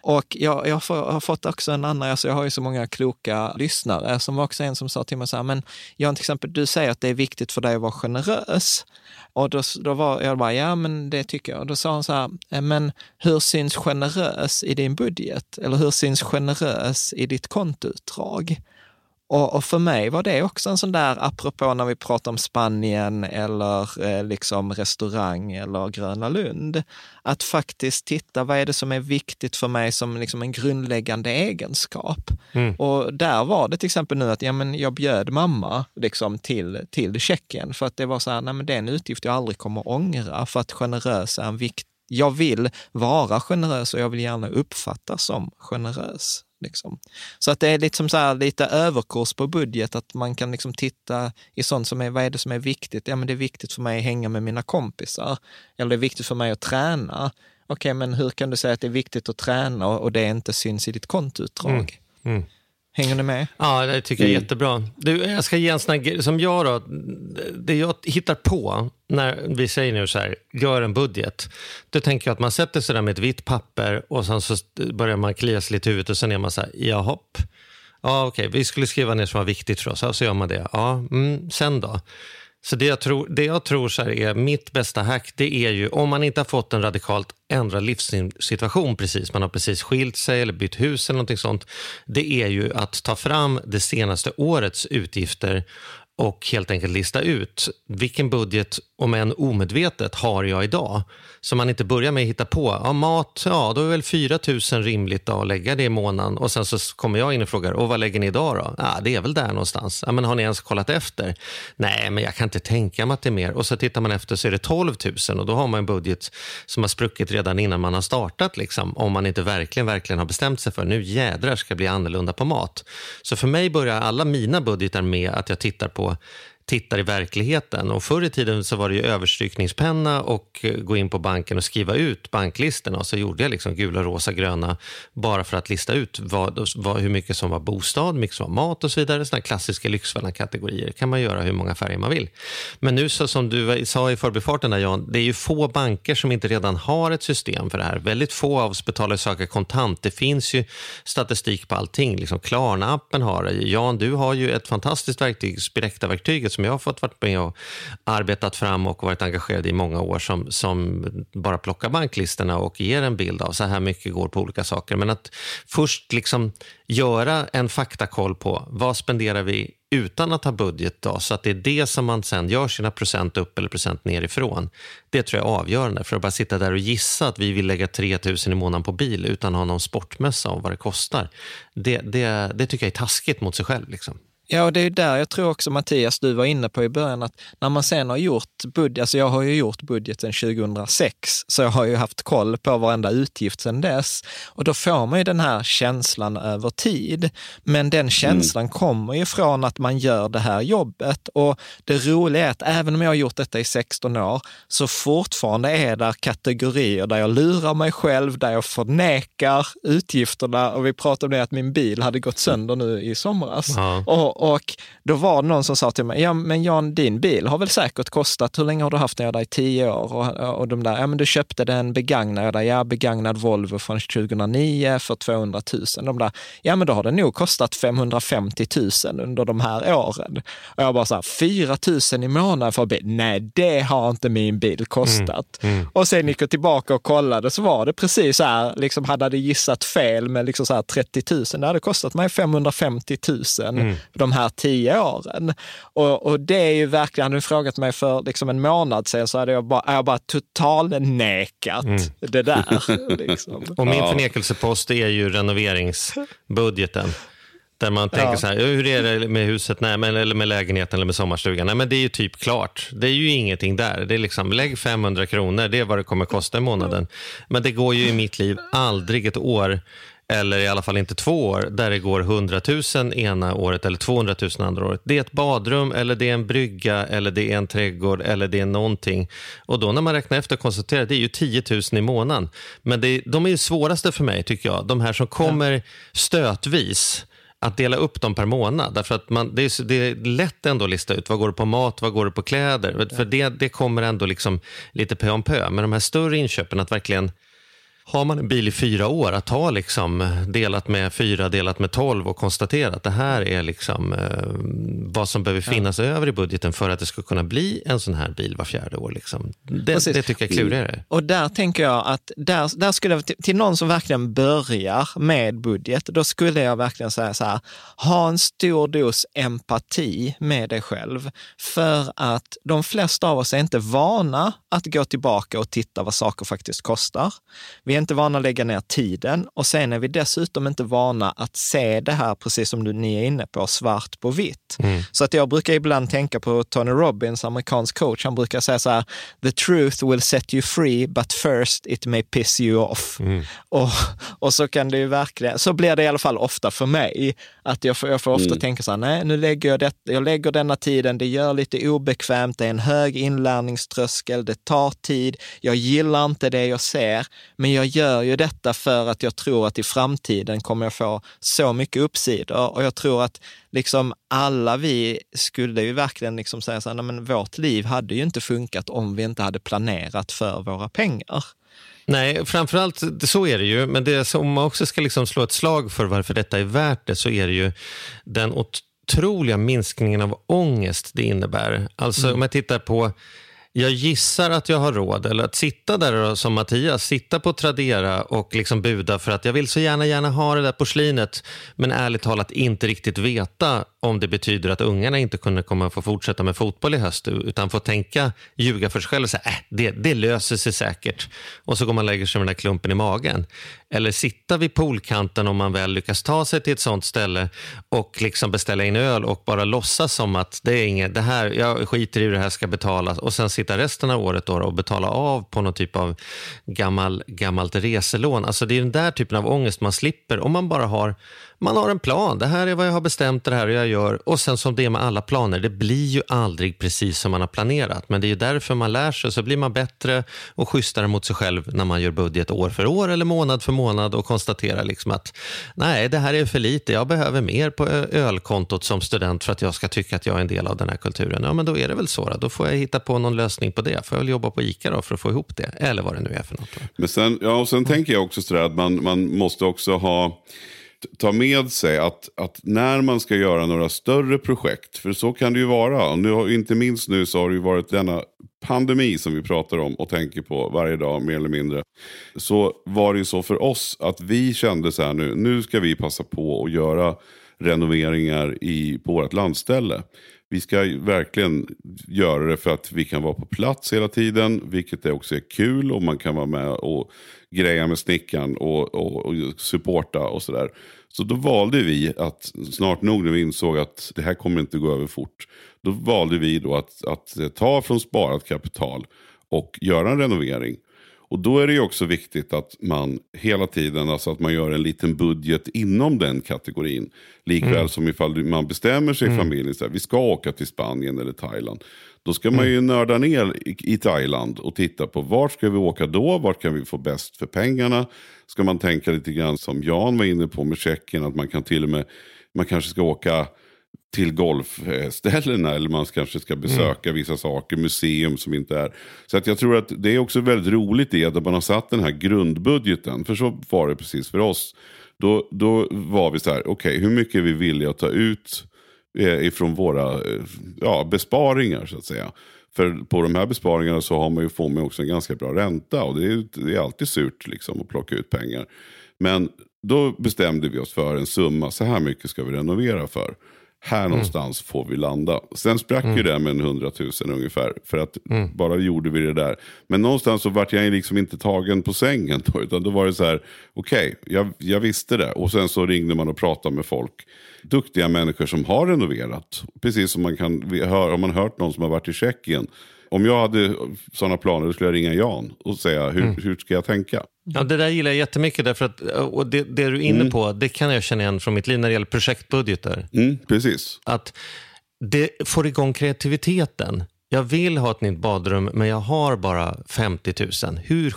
Och jag, jag har fått också en annan, alltså jag har ju så många kloka lyssnare, som var också en som sa till mig så här, men Jan, till exempel, du säger att det är viktigt för dig att vara generös. Och då, då var jag bara, ja men det tycker jag. Och då sa han så här, eh, men hur syns generös i din budget? Eller hur syns generös i ditt kontoutdrag? Och, och, för mig var det också en sån där, apropå när vi pratar om Spanien eller eh, liksom restaurang eller Gröna Lund, att faktiskt titta vad är det som är viktigt för mig som liksom en grundläggande egenskap. Mm. Och där var det till exempel nu att ja, men jag bjöd mamma liksom till, till Tjeckien för att det var så här, nej men det är en utgift jag aldrig kommer att ångra för att generös är en viktig jag vill vara generös och jag vill gärna uppfattas som generös. Liksom. Så att det är liksom så här, lite överkurs på budget, att man kan liksom titta i sånt som är, vad är det som är viktigt? Ja, men det är viktigt för mig att hänga med mina kompisar. Eller det är viktigt för mig att träna. Okej, okay, men hur kan du säga att det är viktigt att träna och det inte syns i ditt kontoutdrag? Mm. Mm. Hänger ni med? Ja, det tycker jag är mm. jättebra. Du, jag ska ge en sån här, som jag då, det jag hittar på när vi säger nu så här, gör en budget. Då tänker jag att man sätter sig där med ett vitt papper och sen så börjar man klia sig lite i huvudet och sen är man så här, jahopp. Ja, okej, okay, vi skulle skriva ner som var viktigt för oss, så gör man det. Ja, mm, sen då? Så det jag tror, det jag tror så är mitt bästa hack, det är ju om man inte har fått en radikalt ändrad livssituation precis, man har precis skilt sig eller bytt hus eller någonting sånt, det är ju att ta fram det senaste årets utgifter och helt enkelt lista ut vilken budget, om än omedvetet, har jag idag? Så man inte börjar med att hitta på. Ja, mat, ja, då är väl 4 000 rimligt då, att lägga det i månaden. Och sen så kommer jag in och frågar, och vad lägger ni idag då? Ja, det är väl där någonstans. Ja, men har ni ens kollat efter? Nej, men jag kan inte tänka mig att det är mer. Och så tittar man efter så är det 12 000 och då har man en budget som har spruckit redan innan man har startat. Liksom, om man inte verkligen, verkligen har bestämt sig för nu jädrar ska det bli annorlunda på mat. Så för mig börjar alla mina budgetar med att jag tittar på på tittar i verkligheten. Och förr i tiden så var det ju överstrykningspenna och eh, gå in på banken och skriva ut banklistorna. Och så gjorde jag liksom gula, rosa, gröna bara för att lista ut vad, vad, hur mycket som var bostad, hur mycket som var mat och så vidare. Såna klassiska Lyxfällan-kategorier kan man göra hur många färger man vill. Men nu så som du sa i förbifarten där Jan, det är ju få banker som inte redan har ett system för det här. Väldigt få av oss betalar saker kontant. Det finns ju statistik på allting. Liksom Klarna-appen har det. Jan, du har ju ett fantastiskt verktyg, Spirecta-verktyget som jag har fått varit med och arbetat fram och varit engagerad i många år som, som bara plockar banklistorna och ger en bild av så här mycket går på olika saker. Men att först liksom göra en faktakoll på vad spenderar vi utan att ha budget då, så att det är det som man sen gör sina procent upp eller procent ner ifrån. Det tror jag är avgörande. För att bara sitta där och gissa att vi vill lägga 3 000 i månaden på bil utan att ha någon sportmössa om vad det kostar. Det, det, det tycker jag är taskigt mot sig själv. Liksom. Ja, och det är där jag tror också Mattias, du var inne på i början, att när man sen har gjort budget, alltså jag har ju gjort budgeten 2006, så jag har ju haft koll på varenda utgift sedan dess. Och då får man ju den här känslan över tid. Men den känslan mm. kommer ju från att man gör det här jobbet. Och det roliga är att även om jag har gjort detta i 16 år, så fortfarande är det kategorier där jag lurar mig själv, där jag förnekar utgifterna. Och vi pratade om det att min bil hade gått sönder nu i somras. Ja. Och, och då var det någon som sa till mig, ja men Jan, din bil har väl säkert kostat, hur länge har du haft den? Ja, i tio år. Och, och de där, ja men du köpte den begagnad, ja begagnad Volvo från 2009 för 200 000. De där, ja men då har den nog kostat 550 000 under de här åren. Och jag bara så här, 4 000 i månaden för bil? Nej, det har inte min bil kostat. Mm, mm. Och sen gick jag tillbaka och kollade så var det precis så här, liksom hade det gissat fel med liksom så här 30 000. Det hade kostat mig 550 000. Mm de här tio åren. Och, och det är ju verkligen, hade du frågat mig för liksom en månad sedan så hade jag bara, jag bara totalnekat mm. det där. Liksom. Och min förnekelsepost är ju renoveringsbudgeten. Där man tänker ja. så här, hur är det med huset, nej, men, eller med lägenheten eller med sommarstugan? Nej, men det är ju typ klart. Det är ju ingenting där. Det är liksom, lägg 500 kronor, det är vad det kommer kosta i månaden. Men det går ju i mitt liv aldrig ett år eller i alla fall inte två år, där det går 100 000 ena året eller 200 000 andra året. Det är ett badrum, eller det är en brygga, eller det är en trädgård, eller det är någonting. Och då när man räknar efter och konstaterar, det är ju 10 000 i månaden. Men det, de är ju svåraste för mig, tycker jag. De här som kommer stötvis att dela upp dem per månad. Därför att man, det, är, det är lätt ändå att lista ut vad går det på mat, vad går det på kläder. För det, det kommer ändå liksom lite pö om pö. Men de här större inköpen, att verkligen har man en bil i fyra år, att ta liksom delat med fyra, delat med tolv och konstatera att det här är liksom, eh, vad som behöver finnas ja. över i budgeten för att det ska kunna bli en sån här bil var fjärde år. Liksom. Det, det, tycker jag är klurigare. Och där tänker jag att där, där skulle jag, till, till någon som verkligen börjar med budget, då skulle jag verkligen säga så här, ha en stor dos empati med dig själv. För att de flesta av oss är inte vana att gå tillbaka och titta vad saker faktiskt kostar. Vi är inte vana att lägga ner tiden och sen är vi dessutom inte vana att se det här, precis som du, ni är inne på, svart på vitt. Mm. Så att jag brukar ibland tänka på Tony Robbins, amerikansk coach. Han brukar säga så här, the truth will set you free, but first it may piss you off. Mm. Och, och så kan det ju verkligen, så blir det i alla fall ofta för mig, att jag får, jag får ofta mm. tänka så här, nej, nu lägger jag, det, jag lägger denna tiden, det gör lite obekvämt, det är en hög inlärningströskel, det tar tid, jag gillar inte det jag ser, men jag gör ju detta för att jag tror att i framtiden kommer jag få så mycket uppsidor och jag tror att liksom alla vi skulle ju verkligen liksom säga så här, men vårt liv hade ju inte funkat om vi inte hade planerat för våra pengar. Nej, framförallt så är det ju. Men det som man också ska liksom slå ett slag för varför detta är värt det så är det ju den otroliga minskningen av ångest det innebär. Alltså mm. om jag tittar på jag gissar att jag har råd, eller att sitta där som Mattias, sitta på Tradera och liksom buda för att jag vill så gärna, gärna ha det där porslinet, men ärligt talat inte riktigt veta om det betyder att ungarna inte kunde komma få fortsätta med fotboll i höst, utan få tänka, ljuga för sig själv och säga, äh, det, det löser sig säkert. Och så går man och lägger sig med den där klumpen i magen. Eller sitta vid poolkanten om man väl lyckas ta sig till ett sånt ställe och liksom beställa in öl och bara låtsas som att det är inget, det här, jag skiter i hur det här ska betalas och sen sitta resten av året då och betala av på någon typ av gammal, gammalt reselån. Alltså det är den där typen av ångest man slipper om man bara har man har en plan. Det här är vad jag har bestämt, det här är vad jag gör. Och sen som det är med alla planer, det blir ju aldrig precis som man har planerat. Men det är ju därför man lär sig, så blir man bättre och schysstare mot sig själv när man gör budget år för år eller månad för månad och konstaterar liksom att nej, det här är för lite. Jag behöver mer på ölkontot som student för att jag ska tycka att jag är en del av den här kulturen. Ja, men då är det väl så. Då, då får jag hitta på någon lösning på det. Får jag väl jobba på ICA då för att få ihop det. Eller vad det nu är för något. Men sen, ja, och sen tänker jag också sådär att man, man måste också ha ta med sig att, att när man ska göra några större projekt, för så kan det ju vara, och nu, inte minst nu så har det ju varit denna pandemi som vi pratar om och tänker på varje dag mer eller mindre. Så var det ju så för oss att vi kände så här nu, nu ska vi passa på att göra renoveringar i, på vårt landställe. Vi ska verkligen göra det för att vi kan vara på plats hela tiden, vilket också är kul och man kan vara med och greja med snickaren och, och, och supporta och sådär. Så då valde vi att, snart nog när vi insåg att det här kommer inte gå över fort, då valde vi då att, att ta från sparat kapital och göra en renovering. Och då är det ju också viktigt att man hela tiden, alltså att man gör en liten budget inom den kategorin. Likväl mm. som ifall man bestämmer sig i mm. familjen, så här, vi ska åka till Spanien eller Thailand. Då ska man ju mm. nörda ner i, i Thailand och titta på vart ska vi åka då, vart kan vi få bäst för pengarna. Ska man tänka lite grann som Jan var inne på med Tjeckien, att man kan till och med, man kanske ska åka till golfställena eller man kanske ska besöka mm. vissa saker, museum som inte är. Så att jag tror att det är också väldigt roligt i att man har satt den här grundbudgeten, för så var det precis för oss. Då, då var vi så här, okej okay, hur mycket är vi villiga att ta ut eh, ifrån våra eh, ja, besparingar så att säga. För på de här besparingarna så har man ju, fått med också en ganska bra ränta och det är, det är alltid surt liksom att plocka ut pengar. Men då bestämde vi oss för en summa, så här mycket ska vi renovera för. Här mm. någonstans får vi landa. Sen sprack mm. ju det med en hundratusen ungefär. För att mm. bara gjorde vi det där. Men någonstans så vart jag liksom inte tagen på sängen. Då, utan då var det så här, okej, okay, jag, jag visste det. Och sen så ringde man och pratade med folk. Duktiga människor som har renoverat. Precis som man kan, har man hört någon som har varit i Tjeckien om jag hade sådana planer då skulle jag ringa Jan och säga hur, mm. hur ska jag tänka? Ja, det där gillar jag jättemycket. Därför att, och det, det du är inne mm. på det kan jag känna igen från mitt liv när det gäller projektbudgetar. Mm, precis. Att det får igång kreativiteten. Jag vill ha ett nytt badrum men jag har bara 50 000. Hur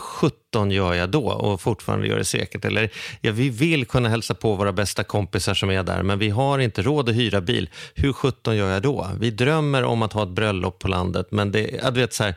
17 gör jag då och fortfarande gör det säkert? Eller ja, vi vill kunna hälsa på våra bästa kompisar som är där men vi har inte råd att hyra bil. Hur 17 gör jag då? Vi drömmer om att ha ett bröllop på landet men det, jag vet, så här,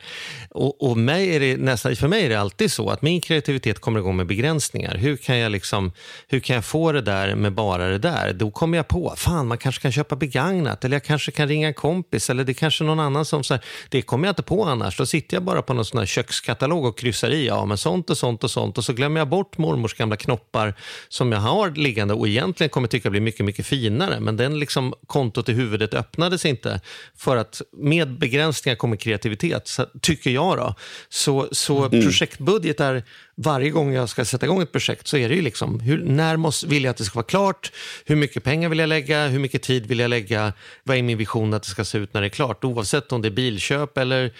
och, och mig är det nästan, för mig är det alltid så att min kreativitet kommer igång med begränsningar. Hur kan jag, liksom, hur kan jag få det där med bara det där? Då kommer jag på, fan man kanske kan köpa begagnat eller jag kanske kan ringa en kompis eller det är kanske någon annan som så det kommer jag inte på annars. Då sitter jag bara på någon sån här kökskatalog och kryssar i. Ja, men sånt och sånt och sånt. Och så glömmer jag bort mormors gamla knoppar som jag har liggande och egentligen kommer tycka blir mycket, mycket finare. Men den liksom kontot i huvudet öppnades inte. För att med begränsningar kommer kreativitet, tycker jag. då. Så, så mm. projektbudgetar varje gång jag ska sätta igång ett projekt så är det ju liksom, hur, när måste, vill jag att det ska vara klart? Hur mycket pengar vill jag lägga? Hur mycket tid vill jag lägga? Vad är min vision att det ska se ut när det är klart? Oavsett om det är bilköp eller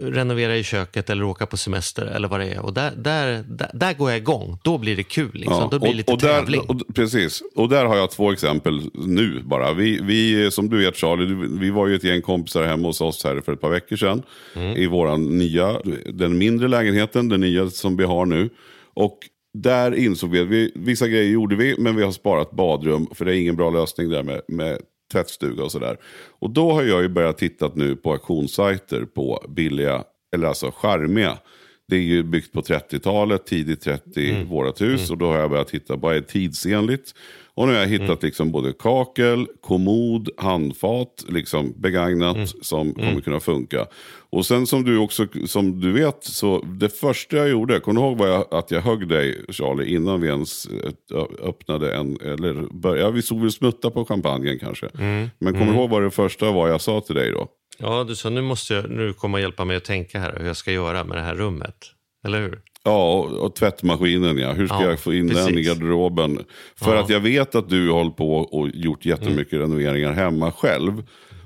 renovera i köket eller åka på semester eller vad det är. Och där, där, där, där går jag igång. Då blir det kul. Liksom. Ja, Då blir det lite och där, tävling. Och, precis. Och där har jag två exempel nu bara. Vi, vi, som du vet Charlie, vi var ju ett gäng kompisar hemma hos oss här för ett par veckor sedan. Mm. I vår nya, den mindre lägenheten, den nya som vi har nu. Och där insåg vi att vi, vissa grejer gjorde vi, men vi har sparat badrum. För det är ingen bra lösning där med, med tvättstuga och sådär. Och då har jag ju börjat titta nu på auktionssajter på billiga, eller alltså charmiga det är ju byggt på 30-talet, tidigt 30, mm. vårat hus. Mm. Och då har jag börjat hitta vad är tidsenligt. Och nu har jag hittat mm. liksom både kakel, kommod, handfat, liksom begagnat mm. som kommer mm. kunna funka. Och sen som du också, som du vet, så det första jag gjorde, kommer du ihåg vad jag, att jag högg dig Charlie innan vi ens öppnade en, eller började, vi såg väl smutta på champagnen kanske. Mm. Men kommer du ihåg vad det första var jag sa till dig då? Ja, du sa nu måste jag nu komma och hjälpa mig att tänka här hur jag ska göra med det här rummet. Eller hur? Ja, och, och tvättmaskinen ja. Hur ska ja, jag få in precis. den i garderoben? För ja. att jag vet att du har hållit på och gjort jättemycket mm. renoveringar hemma själv.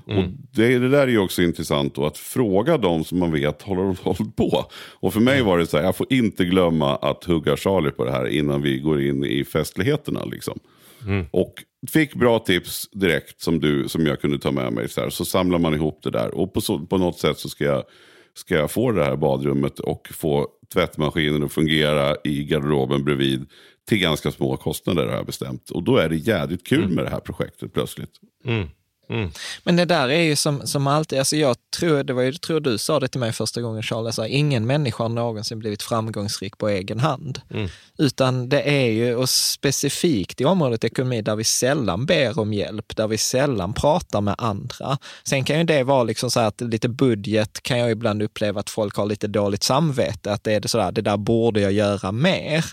Mm. Och det, det, där är ju också intressant då, att fråga dem som man vet håller hållit på. Och för mig mm. var det så här, jag får inte glömma att hugga Charlie på det här innan vi går in i festligheterna. Liksom. Mm. Och fick bra tips direkt som, du, som jag kunde ta med mig. Så, här. så samlar man ihop det där. Och på, så, på något sätt så ska jag, ska jag få det här badrummet och få tvättmaskinen att fungera i garderoben bredvid till ganska små kostnader har jag bestämt. Och då är det jädrigt kul mm. med det här projektet plötsligt. Mm. Mm. Men det där är ju som, som alltid, alltså jag tror, det var ju, tror du sa det till mig första gången Charles, alltså, ingen människa har någonsin blivit framgångsrik på egen hand. Mm. Utan det är ju, och specifikt i området ekonomi, där vi sällan ber om hjälp, där vi sällan pratar med andra. Sen kan ju det vara liksom så att lite budget kan jag ibland uppleva att folk har lite dåligt samvete, att det är det sådär, det där borde jag göra mer.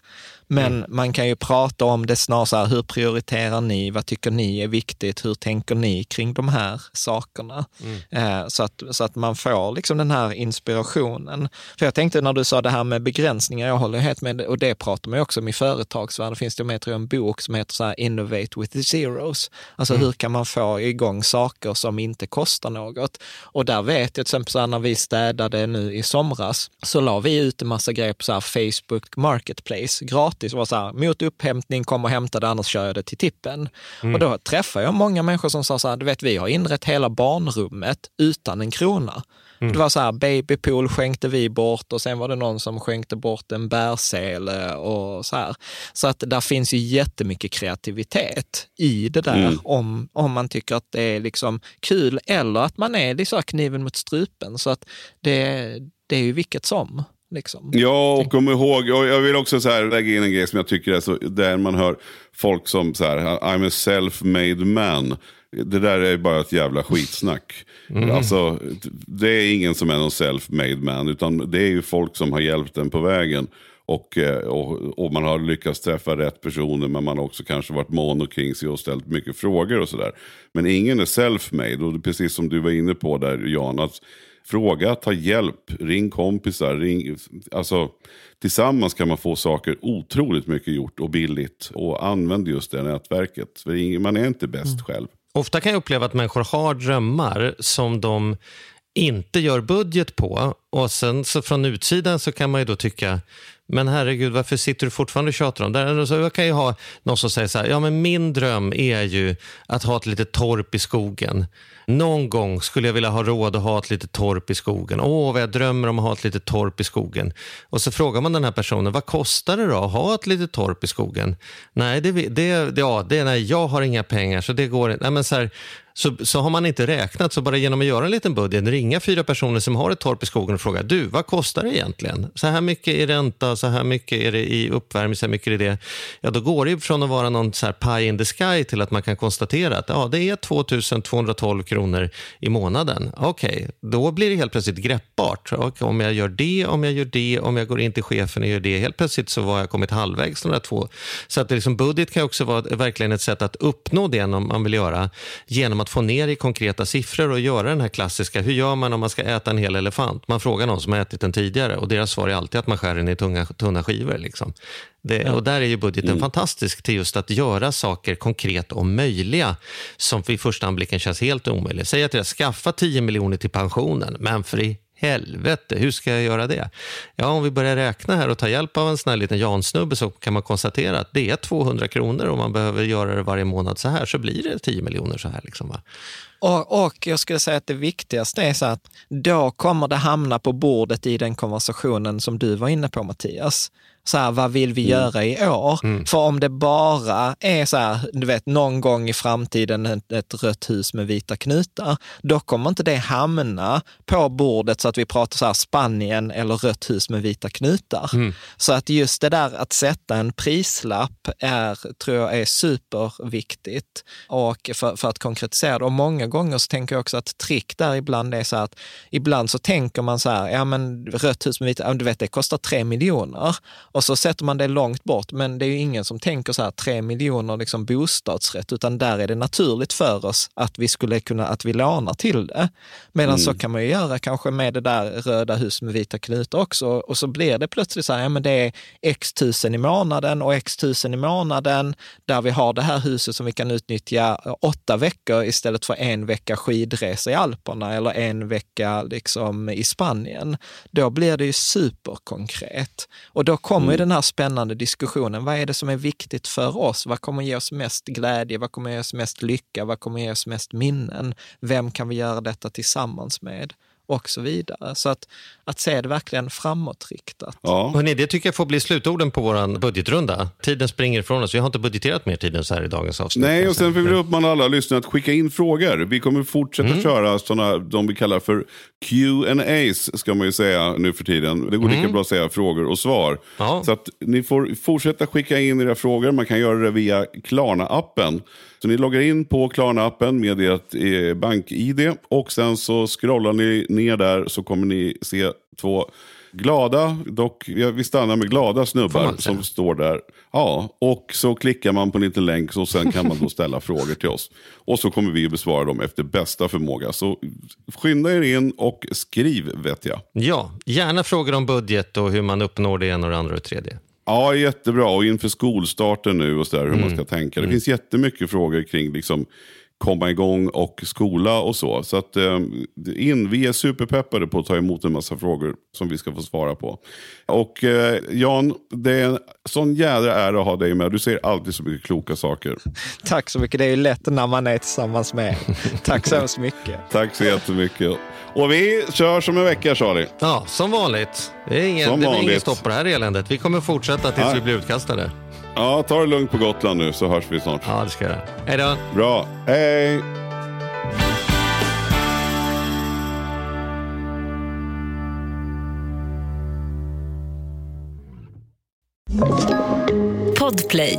Men mm. man kan ju prata om det snarare så här, hur prioriterar ni? Vad tycker ni är viktigt? Hur tänker ni kring de här sakerna? Mm. Eh, så, att, så att man får liksom den här inspirationen. För jag tänkte när du sa det här med begränsningar, jag håller helt med, och det pratar man ju också om i företagsvärlden. finns det med tror jag, en bok som heter så här, Innovate with the Zeros. Alltså mm. hur kan man få igång saker som inte kostar något? Och där vet jag till exempel så här, när vi städade nu i somras, så la vi ut en massa grejer på så här Facebook Marketplace, gratis gratis. var så här, mot upphämtning, kom och hämta det, annars kör jag det till tippen. Mm. Och då träffade jag många människor som sa så här, du vet, vi har inrett hela barnrummet utan en krona. Mm. Det var så här, babypool skänkte vi bort och sen var det någon som skänkte bort en bärsele och så här. Så att där finns ju jättemycket kreativitet i det där mm. om, om man tycker att det är liksom kul eller att man är liksom kniven mot strupen. Så att det, det är ju vilket som. Liksom. Ja, och kom ihåg, och jag vill också så här lägga in en grej som jag tycker är så, där man hör folk som så här, I'm a self-made man. Det där är bara ett jävla skitsnack. Mm. Alltså, det är ingen som är någon self-made man, utan det är ju folk som har hjälpt en på vägen. Och, eh, och, och, man har lyckats träffa rätt personer men man har också kanske varit mån kring sig och ställt mycket frågor och sådär. Men ingen är self-made och precis som du var inne på där Jan, att Fråga, ta hjälp, ring kompisar. Ring, alltså, tillsammans kan man få saker otroligt mycket gjort och billigt. Och använd just det nätverket. För man är inte bäst mm. själv. Ofta kan jag uppleva att människor har drömmar som de inte gör budget på. Och sen så från utsidan så kan man ju då tycka, men herregud, varför sitter du fortfarande och tjatar om det? Så jag kan ju ha någon som säger så här, ja men min dröm är ju att ha ett litet torp i skogen. Någon gång skulle jag vilja ha råd att ha ett litet torp i skogen. Åh, vad jag drömmer om att ha ett litet torp i skogen. Och så frågar man den här personen, vad kostar det då att ha ett litet torp i skogen? Nej, det, det, ja, det, nej jag har inga pengar så det går inte. Nej, men så här, så, så har man inte räknat, så bara genom att göra en liten budget, ringa fyra personer som har ett torp i skogen och fråga, du, vad kostar det egentligen? Så här mycket i ränta, så här mycket är det i uppvärmning, så här mycket är det Ja, då går det från att vara någon så här pie in the sky till att man kan konstatera att ja, det är 2212 kronor i månaden. Okej, okay, då blir det helt plötsligt greppbart. Okay, om jag gör det, om jag gör det, om jag går in till chefen och gör det, helt plötsligt så har jag kommit halvvägs de där två. Så att det liksom, budget kan också vara verkligen ett sätt att uppnå det man vill göra genom att få ner i konkreta siffror och göra den här klassiska, hur gör man om man ska äta en hel elefant? Man frågar någon som har ätit den tidigare och deras svar är alltid att man skär den i tunga, tunna skivor. Liksom. Det, ja. Och där är ju budgeten mm. fantastisk till just att göra saker konkret och möjliga som vid första anblicken känns helt omöjligt. Säg att jag skaffa 10 miljoner till pensionen, men för i helvete, hur ska jag göra det? Ja, om vi börjar räkna här och tar hjälp av en sån här liten Jansnubbe så kan man konstatera att det är 200 kronor och man behöver göra det varje månad så här så blir det 10 miljoner så här. Liksom, va? Och, och, jag skulle säga att det viktigaste är så att då kommer det hamna på bordet i den konversationen som du var inne på Mattias. Så här, vad vill vi mm. göra i år? Mm. För om det bara är så här, du vet, någon gång i framtiden ett, ett rött hus med vita knutar, då kommer inte det hamna på bordet så att vi pratar så här Spanien eller rött hus med vita knutar. Mm. Så att just det där att sätta en prislapp är, tror jag är superviktigt och för, för att konkretisera det. Och många gånger så tänker jag också att trick där ibland är så här att ibland så tänker man så här, ja men rött hus med vita, du vet det kostar tre miljoner. Och så sätter man det långt bort, men det är ju ingen som tänker så här tre miljoner liksom bostadsrätt, utan där är det naturligt för oss att vi skulle kunna, att vi lånar till det. Medan mm. så kan man ju göra kanske med det där röda hus med vita knutar också. Och så blir det plötsligt så här, ja men det är x tusen i månaden och x tusen i månaden där vi har det här huset som vi kan utnyttja åtta veckor istället för en vecka skidresa i Alperna eller en vecka liksom i Spanien. Då blir det ju superkonkret. Och då kommer mm. den här spännande diskussionen. Vad är det som är viktigt för oss? Vad kommer ge oss mest glädje? Vad kommer ge oss mest lycka? Vad kommer ge oss mest minnen? Vem kan vi göra detta tillsammans med? Och så vidare. Så att, att se det verkligen framåtriktat. Ja. Hörrni, det tycker jag får bli slutorden på vår budgetrunda. Tiden springer ifrån oss. Vi har inte budgeterat mer tid än så här i dagens avsnitt. Nej, och sen vill vi uppmana alla lyssnare att skicka in frågor. Vi kommer fortsätta mm. köra sådana, de vi kallar för Q&As ska man ju säga nu för tiden. Det går mm. lika bra att säga frågor och svar. Ja. Så att ni får fortsätta skicka in era frågor. Man kan göra det via Klarna-appen. Så ni loggar in på Klarna-appen med ert eh, bank-id och sen så scrollar ni ner där så kommer ni se två glada, dock vi stannar med glada snubbar som står där. Ja, och så klickar man på en liten länk och sen kan man då ställa <laughs> frågor till oss. Och så kommer vi att besvara dem efter bästa förmåga. Så skynda er in och skriv vet jag. Ja, gärna frågor om budget och hur man uppnår det ena och det andra och det tredje. Ja, jättebra. Och inför skolstarten nu och så där, hur mm. man ska tänka. Det mm. finns jättemycket frågor kring liksom, komma igång och skola och så. Så att, eh, in, vi är superpeppade på att ta emot en massa frågor som vi ska få svara på. Och eh, Jan, det är en sån jädra ära att ha dig med. Du säger alltid så mycket kloka saker. Tack så mycket. Det är ju lätt när man är tillsammans med <laughs> Tack så hemskt mycket. Tack så jättemycket. Och vi kör som en vecka Charlie. Ja, som vanligt. Det är ingen, det är ingen stopp på det här eländet. Vi kommer fortsätta tills Nej. vi blir utkastade. Ja, ta det lugnt på Gotland nu så hörs vi snart. Ja, det ska jag göra. Hej då. Bra. Hej. Podplay